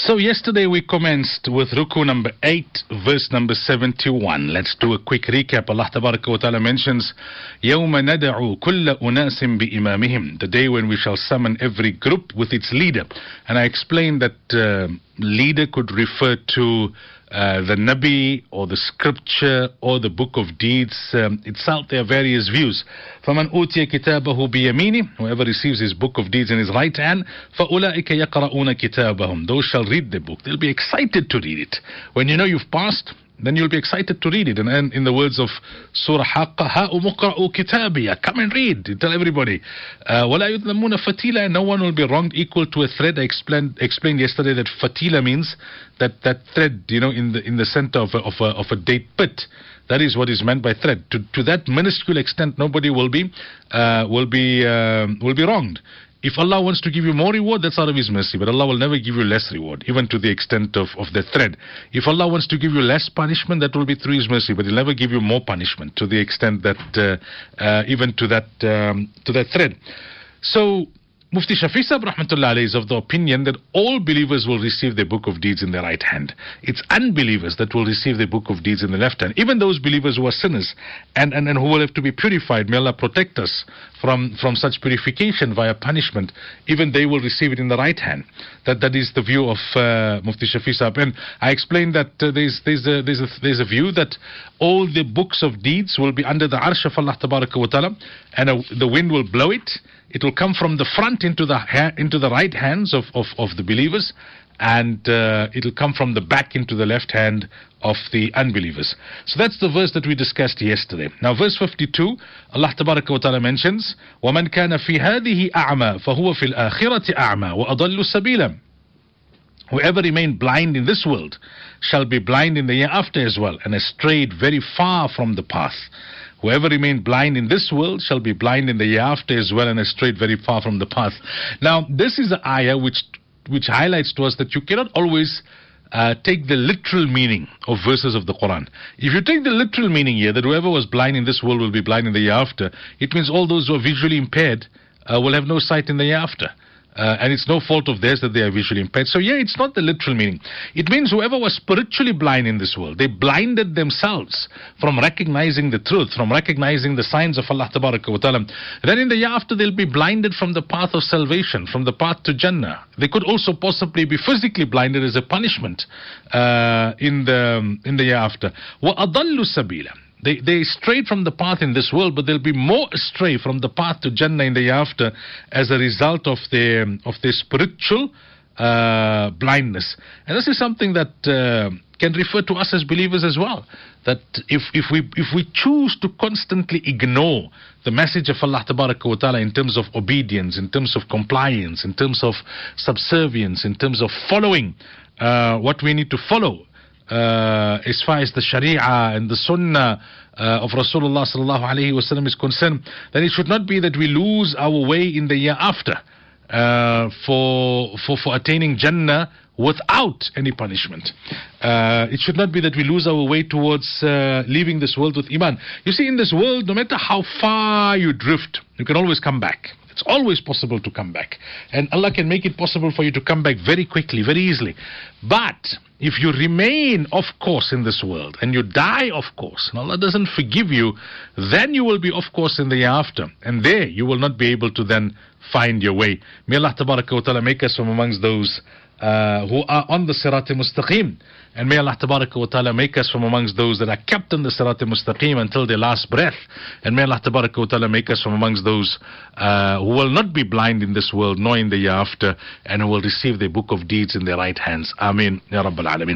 So yesterday we commenced with Ruku number 8, verse number 71. Let's do a quick recap. Allah Tabaraka wa Ta'ala mentions, يَوْمَ نَدَعُ كُلَّ أُنَاسٍ بِإِمَامِهِمْ The day when we shall summon every group with its leader. And I explained that uh, leader could refer to uh, the Nabi or the scripture or the book of deeds um, itself. There are various views. فَمَنْ أُوتِيَ كِتَابَهُ بِيَمِينِ Whoever receives his book of deeds in his right hand, فَأُولَٰئِكَ يَقْرَؤُونَ كِتَابَهُم Those shall read the book. They'll be excited to read it. When you know you've passed, then you'll be excited to read it. And, and in the words of Surah Haqqa, هَاءُ مُقْرَأُ كِتَابِيَ Come and read. Tell everybody. Uh, وَلَا يُظْلَمُونَ فَتِيلًا No one will be wronged equal to a thread. I explained, explained yesterday that fatila means that, that thread, you know, in the, in the center of a, of a, of a date pit. That is what is meant by thread. To, to that minuscule extent, nobody will be, uh, will be, uh, will be wronged. If Allah wants to give you more reward, that's out of His mercy. But Allah will never give you less reward, even to the extent of, of the thread. If Allah wants to give you less punishment, that will be through His mercy. But He'll never give you more punishment to the extent that, uh, uh, even to that, um, to that thread. So, Mufti Shafi Sahib Rahmatullah is of the opinion that all believers will receive the book of deeds in their right hand. It's unbelievers that will receive the book of deeds in the left hand. Even those believers who are sinners and, and, and who will have to be purified, may Allah protect us from, from such purification via punishment, even they will receive it in the right hand. That, that is the view of uh, Mufti Shafi Sahib. And I explained that uh, there's, there's, a, there's, a, there's a view that all the books of deeds will be under the arsh of Allah Ta'ala and uh, the wind will blow it it will come from the front into the ha- into the right hands of, of, of the believers, and uh, it'll come from the back into the left hand of the unbelievers. So that's the verse that we discussed yesterday. Now, verse 52, Allah Ta'ala mentions, وَمَنْ كَانَ فِي هَذِهِ أَعْمَى فَهُوَ فِي الْآخِرَةِ أَعْمَى وَأَضَلُّ سَبِيلًا Whoever remained blind in this world shall be blind in the hereafter as well, and has strayed very far from the path. Whoever remained blind in this world shall be blind in the hereafter as well and strayed very far from the path. Now, this is the ayah which, which highlights to us that you cannot always uh, take the literal meaning of verses of the Quran. If you take the literal meaning here, that whoever was blind in this world will be blind in the hereafter, it means all those who are visually impaired uh, will have no sight in the hereafter. Uh, and it's no fault of theirs that they are visually impaired. So, yeah, it's not the literal meaning. It means whoever was spiritually blind in this world, they blinded themselves from recognizing the truth, from recognizing the signs of Allah ta'ala. Then in the hereafter, they'll be blinded from the path of salvation, from the path to Jannah. They could also possibly be physically blinded as a punishment uh, in, the, in the hereafter they, they strayed from the path in this world, but they'll be more astray from the path to Jannah in the after as a result of their, of their spiritual uh, blindness. And this is something that uh, can refer to us as believers as well. That if, if, we, if we choose to constantly ignore the message of Allah ta'ala in terms of obedience, in terms of compliance, in terms of subservience, in terms of following uh, what we need to follow, uh, as far as the Sharia and the Sunnah uh, of Rasulullah sallallahu alaihi wasallam is concerned, then it should not be that we lose our way in the hereafter uh, for, for for attaining Jannah without any punishment. Uh, it should not be that we lose our way towards uh, leaving this world with Iman. You see, in this world, no matter how far you drift, you can always come back. It's always possible to come back. And Allah can make it possible for you to come back very quickly, very easily. But if you remain of course in this world and you die of course, and Allah doesn't forgive you, then you will be of course in the after. And there you will not be able to then find your way. May Allah Ta'ala make us from amongst those uh, who are on the Sirat Mustaqim. And may Allah wa ta'ala make us from amongst those that are kept in the Sirat Mustaqim until their last breath. And may Allah wa ta'ala make us from amongst those uh, who will not be blind in this world nor in the hereafter and who will receive the book of deeds in their right hands. Ameen. Ya Rabbal Alameen.